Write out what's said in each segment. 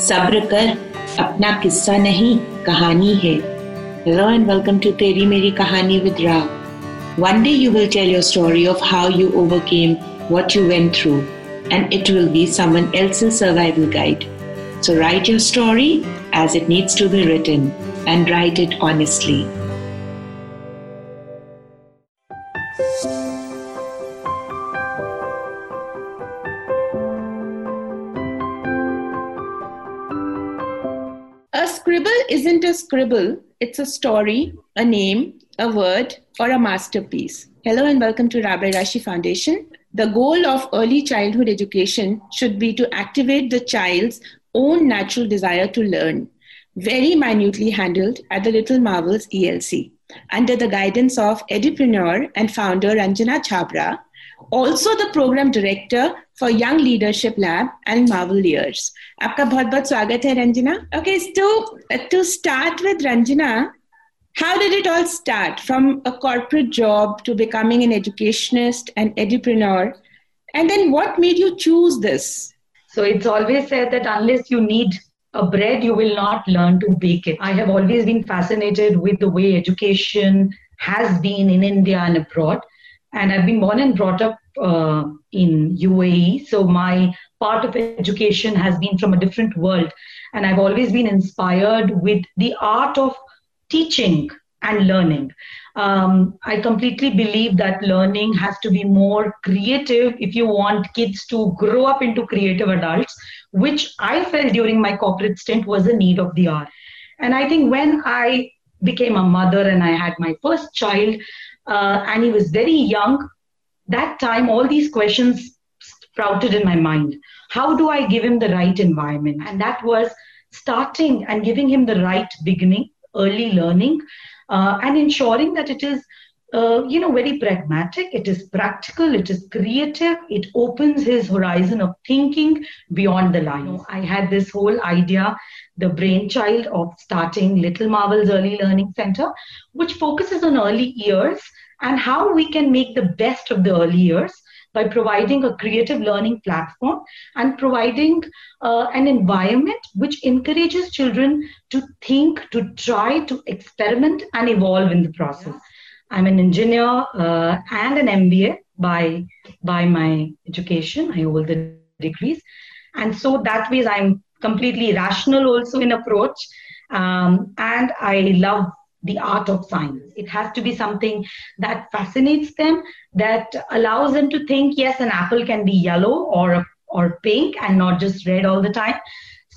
सब्र कर, अपना किस्सा नहीं, कहानी है। Hello and welcome to Teri Meri Kahani with Rao one day you will tell your story of how you overcame what you went through and it will be someone else's survival guide so write your story as it needs to be written and write it honestly scribble a scribble, it's a story, a name, a word, or a masterpiece. Hello and welcome to Rabbi Rashi Foundation. The goal of early childhood education should be to activate the child's own natural desire to learn, very minutely handled at the Little Marvels ELC, under the guidance of edupreneur and founder Ranjana Chhabra, also the program director for Young Leadership Lab and Marvel Years. आपका बहुत बहुत स्वागत है Ranjana Okay, so to start with Ranjana, how did it all start from a corporate job to becoming an educationist and edupreneur? And then what made you choose this? So it's always said that unless you need a bread, you will not learn to bake it. I have always been fascinated with the way education has been in India and abroad. And I've been born and brought up uh, in UAE. So my part of education has been from a different world. And I've always been inspired with the art of teaching and learning. Um, I completely believe that learning has to be more creative if you want kids to grow up into creative adults, which I felt during my corporate stint was a need of the hour. And I think when I became a mother and I had my first child, uh, and he was very young, that time all these questions sprouted in my mind. How do I give him the right environment? And that was starting and giving him the right beginning, early learning, uh, and ensuring that it is uh, you know very pragmatic. It is practical. It is creative. It opens his horizon of thinking beyond the lines. I had this whole idea the brainchild of starting little marvels early learning center which focuses on early years and how we can make the best of the early years by providing a creative learning platform and providing uh, an environment which encourages children to think, to try, to experiment, and evolve in the process. I'm an engineer uh, and an MBA by by my education. I hold the degrees, and so that way I'm completely rational also in approach, um, and I love the art of science. It has to be something that fascinates them, that allows them to think, yes, an apple can be yellow or or pink and not just red all the time.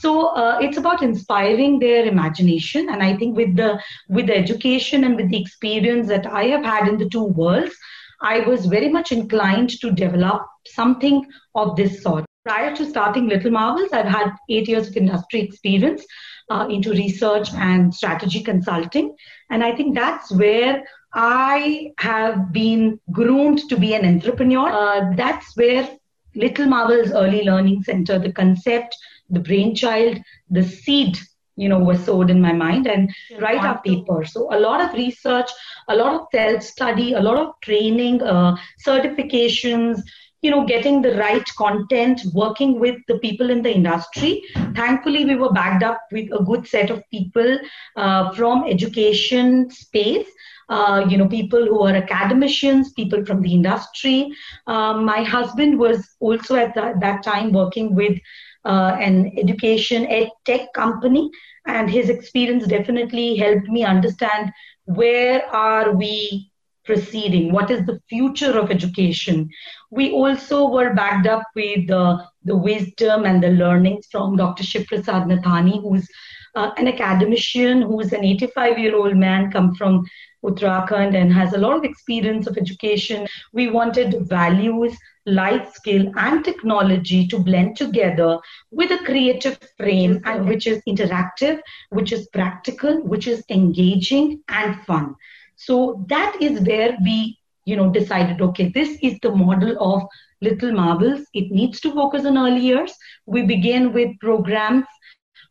So uh, it's about inspiring their imagination, and I think with the with the education and with the experience that I have had in the two worlds, I was very much inclined to develop something of this sort. Prior to starting Little Marvels, I've had eight years of industry experience uh, into research and strategy consulting. And I think that's where I have been groomed to be an entrepreneur. Uh, that's where Little Marvels Early Learning Center, the concept, the brainchild, the seed you know was sowed in my mind and write a paper. So a lot of research a lot of self study a lot of training uh, certifications you know getting the right content working with the people in the industry. Thankfully we were backed up with a good set of people uh, from education space uh, you know people who are academicians people from the industry. Um, my husband was also at the, that time working with uh, an education ed tech company and his experience definitely helped me understand where are we proceeding what is the future of education. We also were backed up with uh, the wisdom and the learnings from dr shivrasad nathani who's uh, an academician who's an 85 year old man come from uttarakhand and has a lot of experience of education we wanted values life skill and technology to blend together with a creative frame and which is interactive which is practical which is engaging and fun so that is where we, you know, decided, okay, this is the model of Little Marvels. It needs to focus on early years. We begin with programs,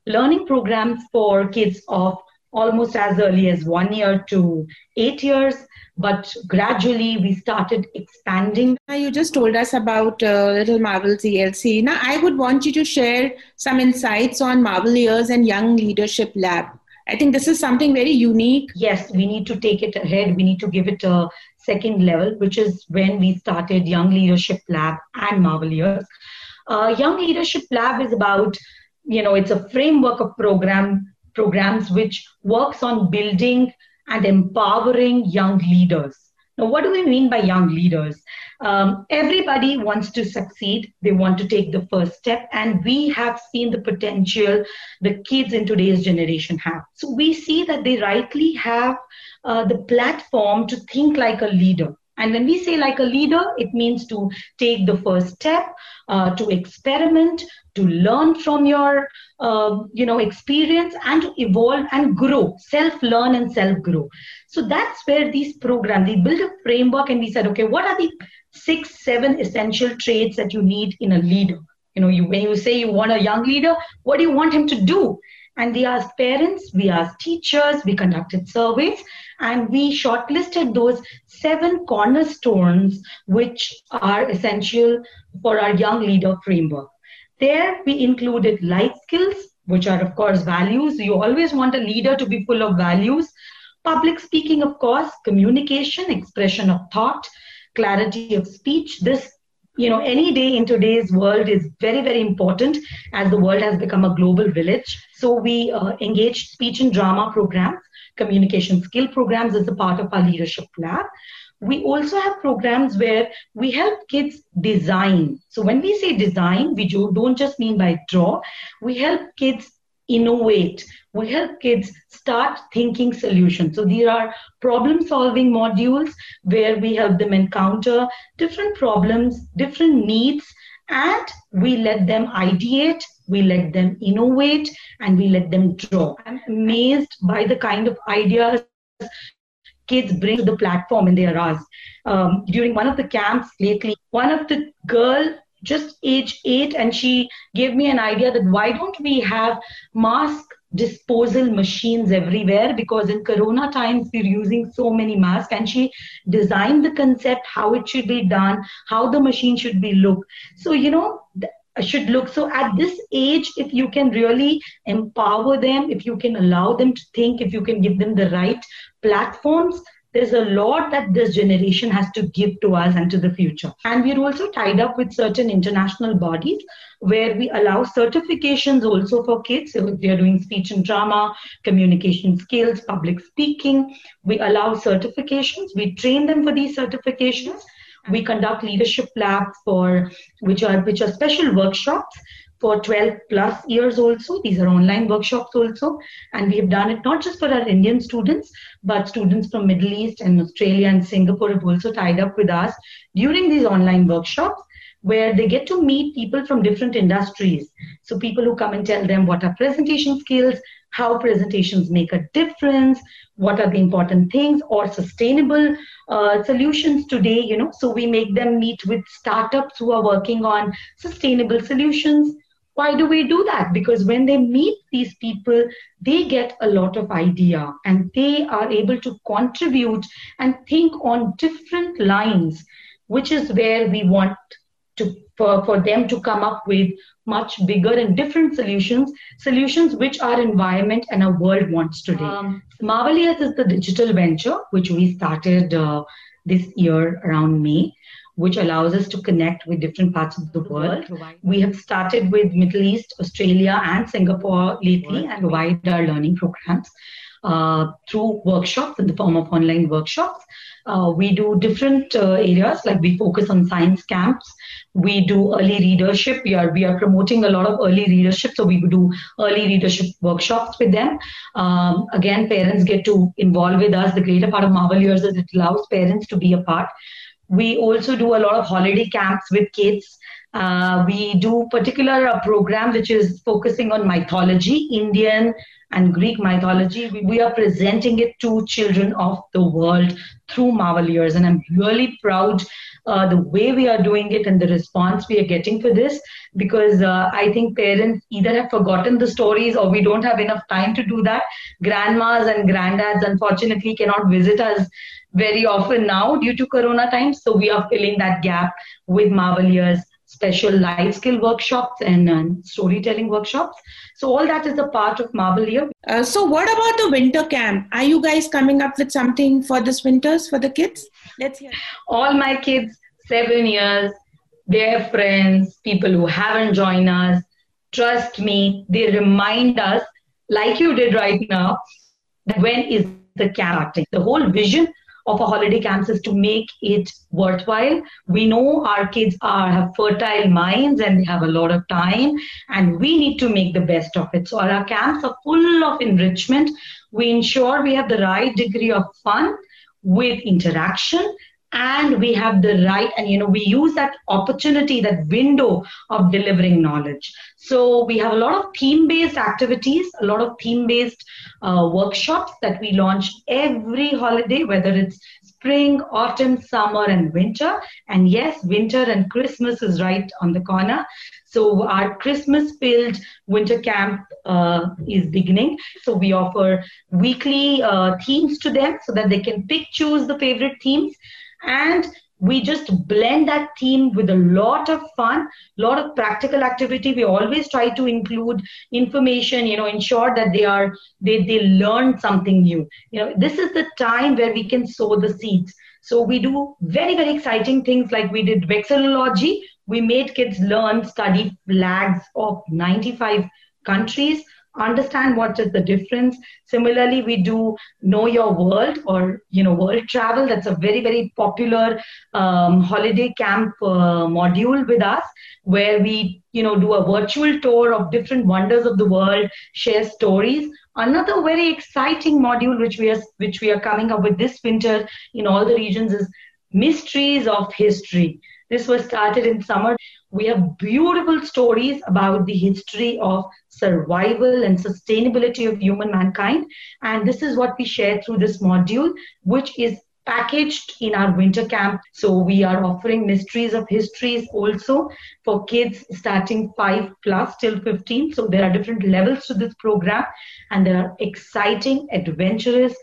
learning programs for kids of almost as early as one year to eight years but gradually we started expanding. You just told us about uh, Little Marvels ELC. Now, I would want you to share some insights on Marvel Years and Young Leadership Lab. I think this is something very unique. Yes, we need to take it ahead. We need to give it a second level, which is when we started Young Leadership Lab and Marvel Years. Uh, Young Leadership Lab is about, you know, it's a framework of program programs which works on building and empowering young leaders. Now, what do we mean by young leaders? Um, everybody wants to succeed. They want to take the first step. And we have seen the potential the kids in today's generation have. So we see that they rightly have uh, the platform to think like a leader. And when we say like a leader, it means to take the first step, uh, to experiment, to learn from your, uh, you know, experience, and to evolve and grow, self-learn and self-grow. So that's where these programs they build a framework, and we said, okay, what are the six, seven essential traits that you need in a leader? You know, you, when you say you want a young leader, what do you want him to do? And we asked parents, we asked teachers, we conducted surveys, and we shortlisted those seven cornerstones which are essential for our young leader framework. There we included life skills, which are, of course, values. You always want a leader to be full of values. Public speaking, of course, communication, expression of thought, clarity of speech. This you know any day in today's world is very very important as the world has become a global village so we uh, engaged speech and drama programs communication skill programs as a part of our leadership lab we also have programs where we help kids design so when we say design we don't just mean by draw we help kids innovate we help kids start thinking solutions. So there are problem solving modules where we help them encounter different problems, different needs, and we let them ideate, we let them innovate, and we let them draw. I'm amazed by the kind of ideas kids bring to the platform in their hours. Um, during one of the camps lately, one of the girl just age eight and she gave me an idea that why don't we have mask disposal machines everywhere because in corona times we're using so many masks and she designed the concept how it should be done how the machine should be look so you know should look so at this age if you can really empower them if you can allow them to think if you can give them the right platforms there's a lot that this generation has to give to us and to the future. And we're also tied up with certain international bodies where we allow certifications also for kids. So if they're doing speech and drama, communication skills, public speaking, we allow certifications. We train them for these certifications. We mm-hmm. conduct leadership labs for which are which are special workshops for 12 plus years also. These are online workshops also. And we have done it not just for our Indian students, but students from Middle East and Australia and Singapore have also tied up with us during these online workshops where they get to meet people from different industries. So people who come and tell them what are presentation skills, how presentations make a difference, what are the important things or sustainable uh, solutions today, you know. So we make them meet with startups who are working on sustainable solutions why do we do that because when they meet these people they get a lot of idea and they are able to contribute and think on different lines which is where we want to for, for them to come up with much bigger and different solutions solutions which our environment and our world wants today um, is the digital venture which we started uh, this year around may which allows us to connect with different parts of the world. We have started with Middle East, Australia, and Singapore lately and provide our learning programs uh, through workshops in the form of online workshops. Uh, we do different uh, areas like we focus on science camps. We do early readership. We are we are promoting a lot of early readership, so we do early readership workshops with them. Um, again, parents get to involve with us. The greater part of Marvel Years is it allows parents to be a part. We also do a lot of holiday camps with kids. Uh, we do particular uh, program which is focusing on mythology, Indian and Greek mythology. We, are presenting it to children of the world through Marvel Years, and I'm really proud uh, the way we are doing it and the response we are getting for this because uh, I think parents either have forgotten the stories or we don't have enough time to do that. Grandmas and granddads unfortunately cannot visit us very often now due to corona times so we are filling that gap with marvel years special life skill workshops and uh, storytelling workshops. So all that is a part of marvel year. Uh, so what about the winter camp? Are you guys coming up with something for this winters for the kids? Let's hear. All my kids seven years their friends people who haven't joined us. Trust me they remind us like you did right now that when is the camp the whole vision of a holiday camps is to make it worthwhile. We know our kids are have fertile minds and they have a lot of time, and we need to make the best of it. So our camps are full of enrichment. We ensure we have the right degree of fun with interaction and we have the right and you know we use that opportunity that window of delivering knowledge. So we have a lot of theme based activities a lot of theme based uh, workshops that we launch every holiday whether it's spring autumn summer and winter. And yes winter and christmas is right on the corner. So our Christmas filled winter camp uh, is beginning. So we offer weekly uh, themes to them so that they can pick, choose the favorite themes and we just blend that theme with a lot of fun lot of practical activity. We always try to include information you know ensure that they are they they learn something new. You know this is the time where we can sow the seeds. So we do very very exciting things like we did vexillology. We made kids learn study flags of 95 countries understand what is the difference. Similarly we do know your world or you know world travel. That's a very very popular um, holiday camp uh, module with us where we you know do a virtual tour of different wonders of the world share stories. Another very exciting module which we are which we are coming up with this winter in all the regions is mysteries of history. This was started in summer we have beautiful stories about the history of survival and sustainability of human mankind. And this is what we share through this module, which is packaged in our winter camp. So we are offering mysteries of histories also for kids starting 5 plus till 15. So there are different levels to this program and there are exciting, adventurous,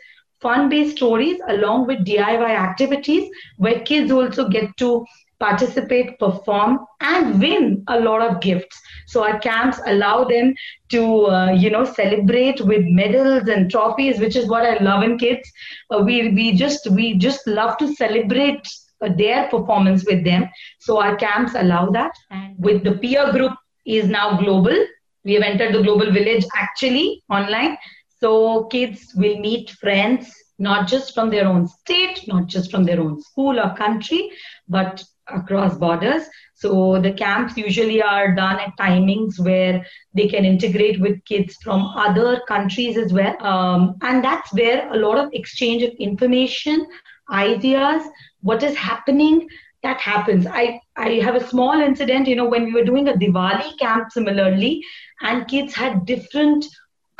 fun-based stories along with DIY activities where kids also get to participate, perform, and win a lot of gifts. So our camps allow them to, uh, you know, celebrate with medals and trophies, which is what I love in kids. Uh, we we just we just love to celebrate uh, their performance with them. So our camps allow that. And with the peer group is now global. We have entered the global village actually online. So kids will meet friends not just from their own state, not just from their own school or country, but across borders. So the camps usually are done at timings where they can integrate with kids from other countries as well. Um, and that's where a lot of exchange of information, ideas, what is happening, that happens. I, I have a small incident, you know, when we were doing a Diwali camp similarly, and kids had different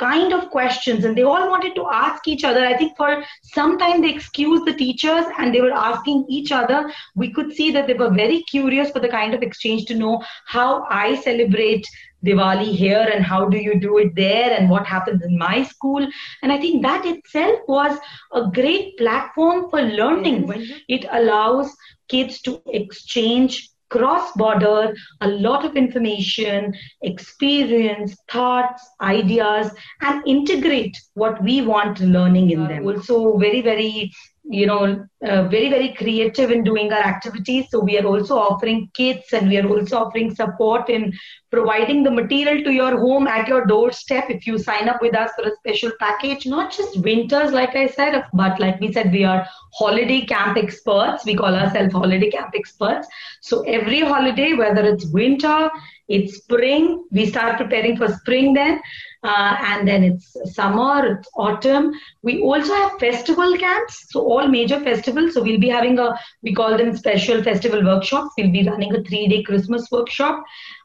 kind of questions and they all wanted to ask each other i think for some time they excused the teachers and they were asking each other we could see that they were very curious for the kind of exchange to know how i celebrate Diwali here and how do you do it there and what happens in my school. And I think that itself was a great platform for learning. It allows kids to exchange cross border, a lot of information, experience, thoughts, ideas, and integrate what we want learning in them. Also, very, very you know, uh, very, very creative in doing our activities. So we are also offering kits and we are also offering support in providing the material to your home at your doorstep if you sign up with us for a special package. Not just winters, like I said, but like we said, we are holiday camp experts. We call ourselves holiday camp experts. So every holiday, whether it's winter, it's spring, we start preparing for spring then uh, and then it's summer, it's autumn. We also have festival camps, so all major festivals. So we'll be having a, we call them special festival workshops. We'll be running a three day Christmas workshop.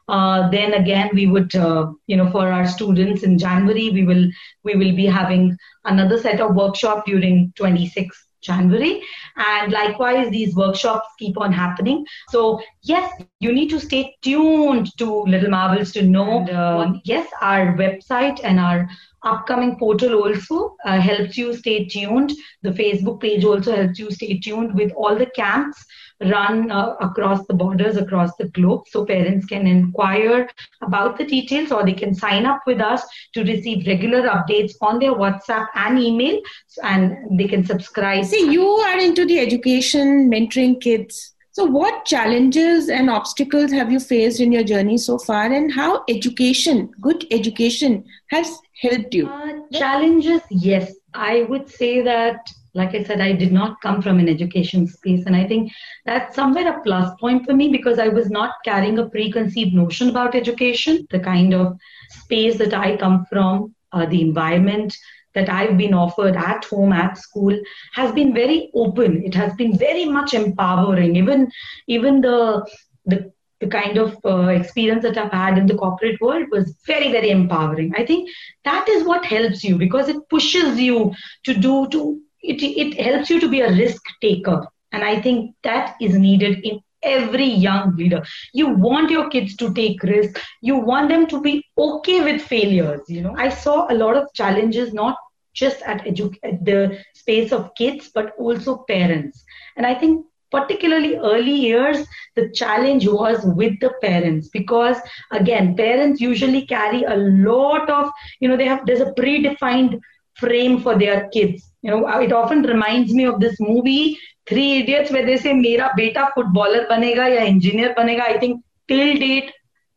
Uh, then again, we would, uh, you know, for our students in January, we will we will be having another set of workshop during 26 January. And likewise, these workshops keep on happening. So, yes, you need to stay tuned to Little Marvels to know. And, uh, yes, our website and our upcoming portal also uh, helps you stay tuned. The Facebook page also helps you stay tuned with all the camps run uh, across the borders across the globe. So parents can inquire about the details or they can sign up with us to receive regular updates on their whatsapp and email and they can subscribe. See you are into the education mentoring kids so, what challenges and obstacles have you faced in your journey so far, and how education, good education, has helped you? Uh, challenges, yes. I would say that like I said, I did not come from an education space. And I think that's somewhere a plus point for me because I was not carrying a preconceived notion about education. The kind of space that I come from, uh, the environment that I've been offered at home, at school, has been very open. It has been very much empowering. Even, even the, the the kind of uh, experience that I've had in the corporate world was very, very empowering. I think that is what helps you because it pushes you to do to it, it helps you to be a risk taker. And I think that is needed in every young leader. You want your kids to take risks. You want them to be okay with failures. You know, I saw a lot of challenges, not just at, edu- at the space of kids, but also parents. And I think particularly early years, the challenge was with the parents because again, parents usually carry a lot of, you know, they have there's a predefined frame for their kids you know, it often reminds me of this movie, Three Idiots, where they say, "Mera beta footballer banega ya engineer banega." I think till date,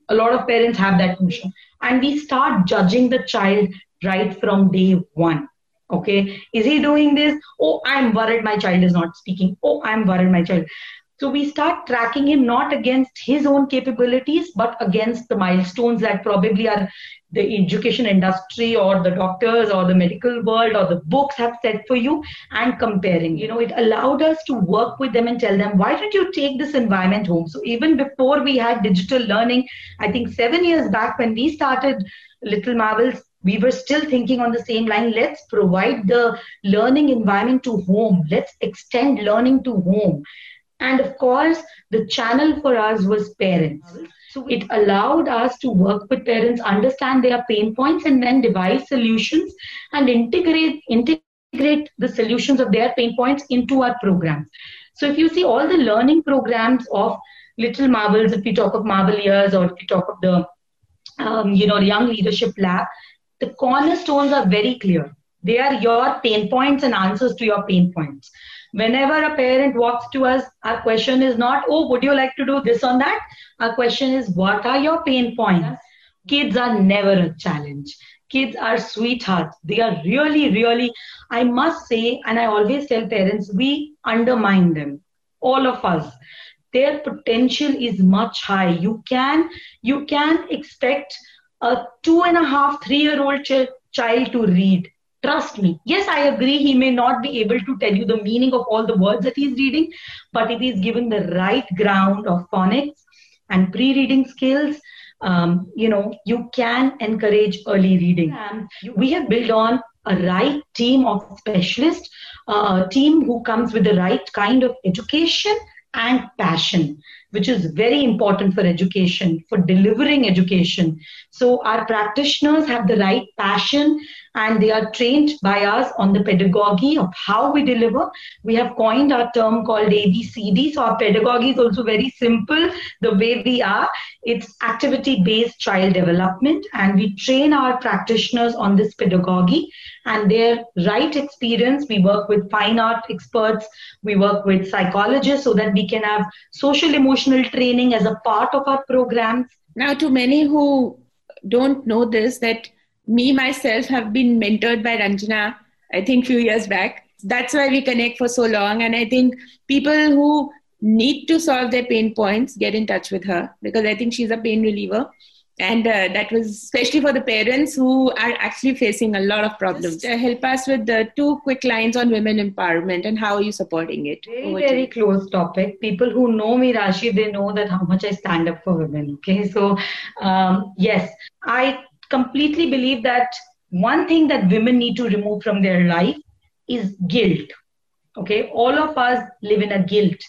a lot of parents have that notion, and we start judging the child right from day one. Okay, is he doing this? Oh, I'm worried my child is not speaking. Oh, I'm worried my child. So we start tracking him not against his own capabilities, but against the milestones that probably are the education industry or the doctors or the medical world or the books have set for you and comparing. You know, it allowed us to work with them and tell them, why don't you take this environment home? So even before we had digital learning, I think seven years back when we started Little Marvels, we were still thinking on the same line let's provide the learning environment to home. Let's extend learning to home. And of course the channel for us was parents. So it allowed us to work with parents, understand their pain points, and then devise solutions and integrate integrate the solutions of their pain points into our programs. So if you see all the learning programs of Little Marvels, if we talk of Marvel Years or if we talk of the um, you know Young Leadership Lab, the cornerstones are very clear. They are your pain points and answers to your pain points. Whenever a parent walks to us, our question is not, oh, would you like to do this on that? Our question is, what are your pain points? Kids are never a challenge. Kids are sweethearts. They are really, really, I must say, and I always tell parents, we undermine them, all of us their potential is much high you can you can expect a two and a half three year old ch- child to read Trust me. Yes, I agree. He may not be able to tell you the meaning of all the words that he's reading, but if he's given the right ground of phonics and pre reading skills, um, you know, you can encourage early reading. We have built on a right team of specialists, uh, a team who comes with the right kind of education and passion which is very important for education, for delivering education. So our practitioners have the right passion and they are trained by us on the pedagogy of how we deliver. We have coined our term called ABCD. So our pedagogy is also very simple the way we are. It's activity based child development, and we train our practitioners on this pedagogy and their right experience. We work with fine art experts, we work with psychologists so that we can have social emotional training as a part of our programs. Now, to many who don't know this, that me myself have been mentored by Ranjana, I think few years back. That's why we connect for so long. And I think people who need to solve their pain points get in touch with her because I think she's a pain reliever. And uh, that was especially for the parents who are actually facing a lot of problems. Just, uh, help us with the two quick lines on women empowerment and how are you supporting it? Very, very close topic. People who know me, Rashi, they know that how much I stand up for women. Okay, so um, yes, I completely believe that one thing that women need to remove from their life is guilt. Okay, all of us live in a guilt.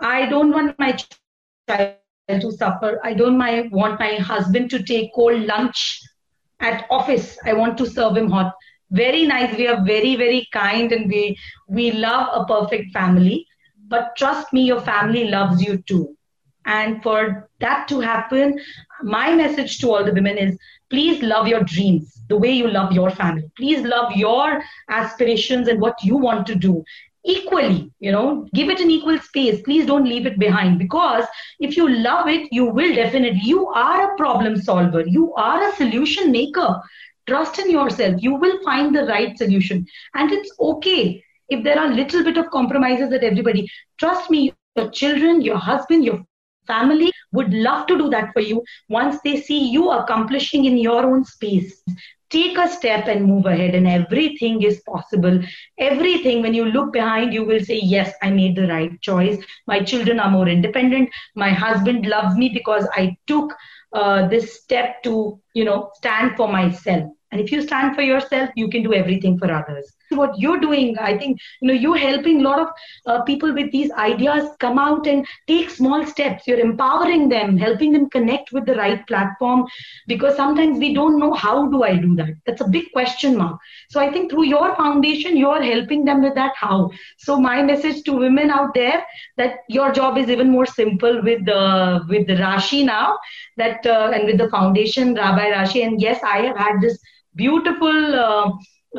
I don't want my child to suffer. I don't my, want my husband to take cold lunch at office. I want to serve him hot. Very nice. We are very, very kind and we we love a perfect family. But trust me, your family loves you too. And for that to happen, my message to all the women is please love your dreams the way you love your family. Please love your aspirations and what you want to do equally you know give it an equal space. Please don't leave it behind because if you love it you will definitely you are a problem solver. You are a solution maker. Trust in yourself. You will find the right solution. And it's okay if there are little bit of compromises that everybody trust me your children your husband your family would love to do that for you once they see you accomplishing in your own space take a step and move ahead and everything is possible. Everything when you look behind you will say yes i made the right choice. My children are more independent. My husband loves me because i took uh, this step to you know stand for myself. And if you stand for yourself you can do everything for others what you're doing. I think you know you're helping a lot of uh, people with these ideas come out and take small steps. You're empowering them helping them connect with the right platform because sometimes we don't know how do i do that. That's a big question mark. So i think through your foundation you're helping them with that how. So my message to women out there that your job is even more simple with the with the rashi now that uh, and with the foundation rabbi rashi. And yes i have had this beautiful uh, uh,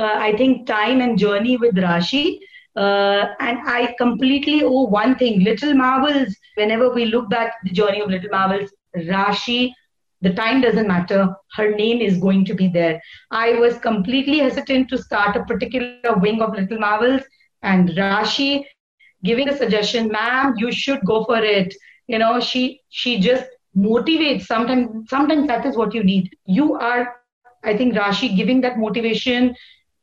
I think, time and journey with Rashi. Uh, and I completely owe one thing Little Marvels. Whenever we look back the journey of Little Marvels, Rashi, the time doesn't matter. Her name is going to be there. I was completely hesitant to start a particular wing of Little Marvels, and Rashi giving the suggestion, ma'am, you should go for it. You know, she she just motivates. Sometimes sometimes that is what you need. You are, I think, Rashi giving that motivation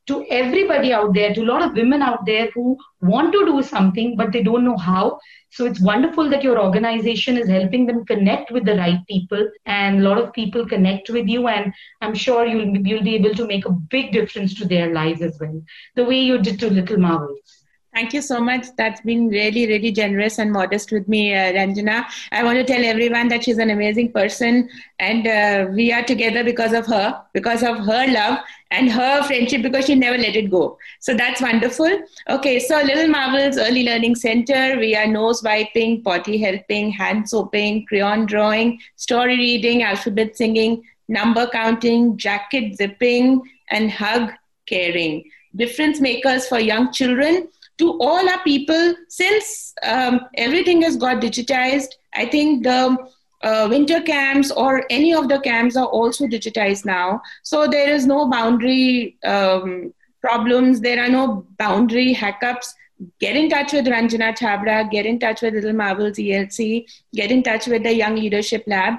to everybody out there, to a lot of women out there who want to do something, but they don't know how. So it's wonderful that your organization is helping them connect with the right people, and a lot of people connect with you. And I'm sure you'll you'll be able to make a big difference to their lives as well, the way you did to Little Marvels. Thank you so much. That's been really, really generous and modest with me, uh, Ranjana. I want to tell everyone that she's an amazing person, and uh, we are together because of her, because of her love and her friendship, because she never let it go. So that's wonderful. Okay, so Little Marvels Early Learning Center, we are nose wiping, potty helping, hand soaping, crayon drawing, story reading, alphabet singing, number counting, jacket zipping, and hug caring. Difference makers for young children to all our people, since um, everything has got digitized, I think the uh, winter camps or any of the camps are also digitized now. So there is no boundary um, problems, there are no boundary hackups. Get in touch with Ranjana Chhabra, get in touch with Little Marvels ELC, get in touch with the Young Leadership Lab.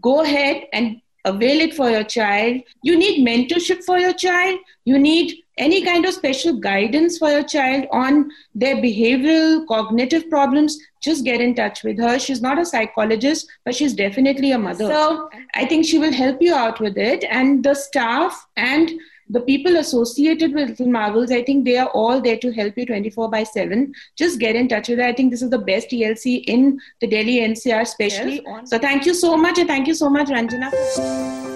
Go ahead and avail it for your child. You need mentorship for your child. You need any kind of special guidance for your child on their behavioral, cognitive problems, just get in touch with her. She's not a psychologist, but she's definitely a mother. So I think she will help you out with it. And the staff and the people associated with Little Marvels, I think they are all there to help you 24 by 7. Just get in touch with her. I think this is the best ELC in the Delhi NCR, especially. Yes. So thank you so much, and thank you so much, Ranjana.